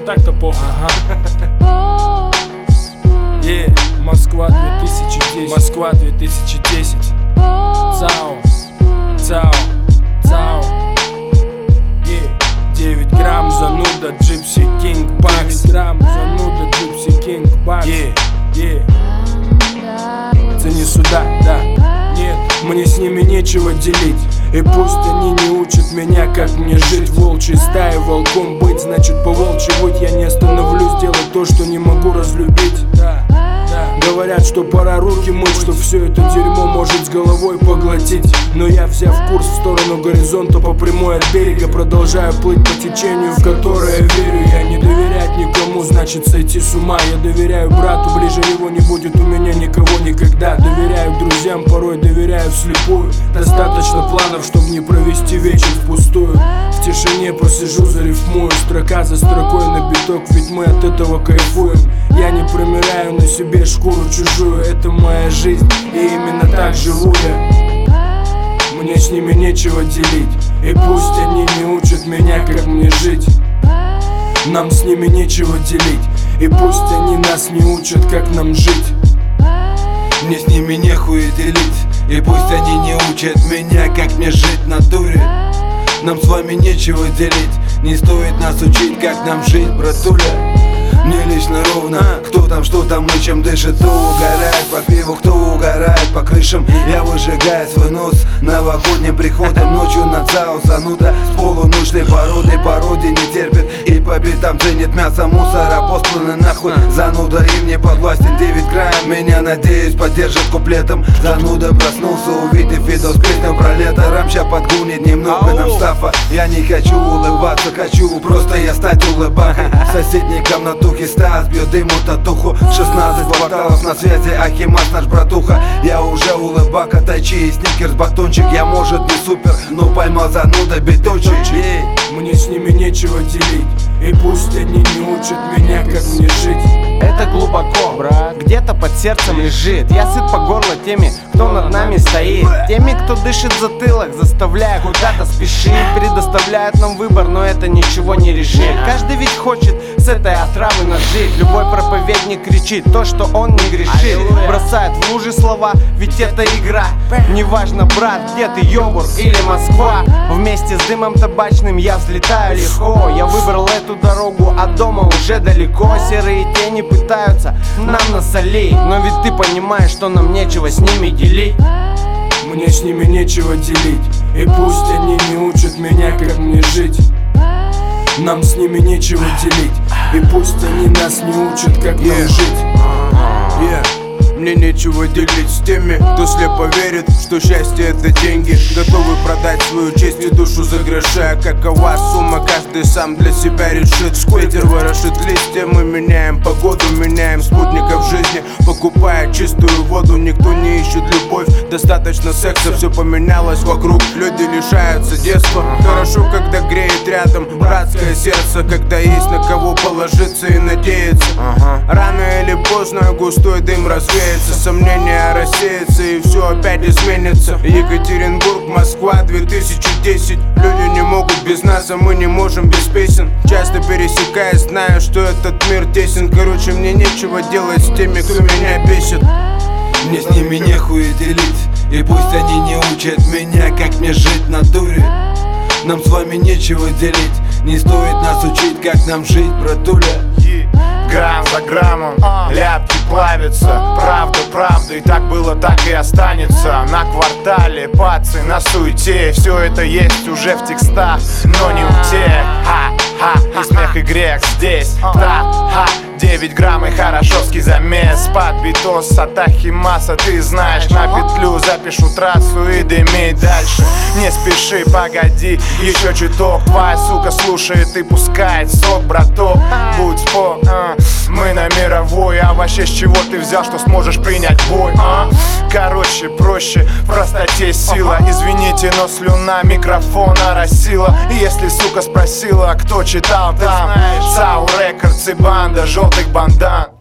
Ну так-то похуй. Ага. Yeah. Москва 2010. Москва 2010. ЦАО. ЦАО. ЦАО. Yeah. 9 грамм зануда Gipsy King Бакс 9 грамм зануда Gipsy King Бакс Yeah, yeah не сюда, да Нет, мне с ними нечего делить И пусть они не учат меня, как мне жить Волчьей стаи, волком Значит по волчьи Я не остановлюсь делать то, что не могу разлюбить. Говорят, что пора руки мыть, что все это дерьмо может с головой поглотить. Но я, взяв курс в сторону горизонта по прямой от берега Продолжаю плыть по течению, в которое верю значит сойти с ума. Я доверяю брату, ближе его не будет у меня никого никогда. Доверяю друзьям, порой доверяю вслепую. Достаточно планов, чтобы не провести вечер впустую. В тишине посижу, зарифмую Строка за строкой на биток, ведь мы от этого кайфуем. Я не промираю на себе шкуру чужую Это моя жизнь, и именно так живу я. Мне с ними нечего делить И пусть они не учат меня, как мне жить Нам с ними нечего делить. И пусть они нас не учат, как нам жить. Мне с ними нехуй делить. И пусть они не учат меня, как мне жить на дуре. Нам с вами нечего делить. Не стоит нас учить, как нам жить, братуля мне лично ровно. Кто там, что там и чем дышит. Кто угорает по пиву, кто угорает по крышам. Я выжигаю свой нос новогодним приходом. Ночью на ЦАУ зануда С полуночной породы. Породи не терпит и по битам ценит мясо Мусора посланы нахуй. Зануда им не подвластен девять. Краем. Меня, надеюсь, поддержит куплетом. Зануда проснулся, увидев видос песням про лето. Рамча подгонит немного нам стафа. Я не хочу улыбаться, хочу просто я стать улыбакой. В соседней комнатухе Стас бьет ему татуху. 16 кварталов на связи, Ахимас наш братуха. Я уже улыбака, тачи и сникерс, батончик. Я может не супер, но поймал зануда биточек. Ей, мне с ними нечего делить И пусть они не учат брат, где-то под сердцем лежит. Я сыт по горло теми, кто над нами стоит. Теми, кто дышит затылок, заставляя куда-то спешить. Предоставляют нам выбор, но это ничего не решит. Каждый ведь хочет с этой отравы нажить. Любой проповедник кричит то, что он не грешит. Бросает в лужи слова, ведь это игра. Неважно, брат, где ты, Йобург или Москва. Вместе с дымом табачным я взлетаю легко. Я выбрал эту дорогу, а дома уже далеко. Серые тени пытаются нам насолить Но ведь ты понимаешь, что нам нечего с ними делить. Мне с ними нечего делить. И пусть они не учат меня, как мне жить. Нам с ними нечего делить. И пусть они нас не учат, как yeah. нам жить yeah. Мне нечего делить с теми, кто слепо верит, что счастье это деньги. Готовы продать свою честь и душу за гроши А какова сумма, каждый сам для себя решит. Ветер ворошит листья, мы меняем погоду Меняем спутников жизни, покупая чистую воду Никто не ищет любовь, достаточно секса Все поменялось вокруг, люди лишаются детства. Хорошо, когда греет рядом братское сердце Когда есть на кого положиться и надеяться. Рано или поздно густой дым развеется Сомнения рассеются и все опять изменится. Екатеринбург, Москва, 2010 Люди не могут без нас, а мы не можем без песен. Часто пересекаясь, знаю, что этот мир тесен. Короче, мне нечего делать с теми, кто меня бесит. Мне с ними нехуй делить И пусть они не учат меня, как мне жить на дуре. Нам с вами нечего делить Не стоит нас учить, как нам жить, братуля. Грамм за граммом ляпки плавятся. Правда, правда, и так было, так и останется. На квартале, пацы, на суете. Все это есть уже в текстах, но не у тех. Ха, ха, и смех и грех здесь. Да, ха, 9 грамм и хорошовский замес Под битос от Ахимаса Ты знаешь, на петлю запишу трассу и дымить дальше. Не спеши, погоди, еще чуток. Твоя сука слушает и пускает сок, браток. Будь спок, а. мы на мировой. А вообще с чего ты взял, что сможешь принять бой, а? Короче, проще, в простоте сила. Извините, но слюна микрофона росила И если сука спросила, кто читал там? Сау Рекордс и банда czarnych bandan.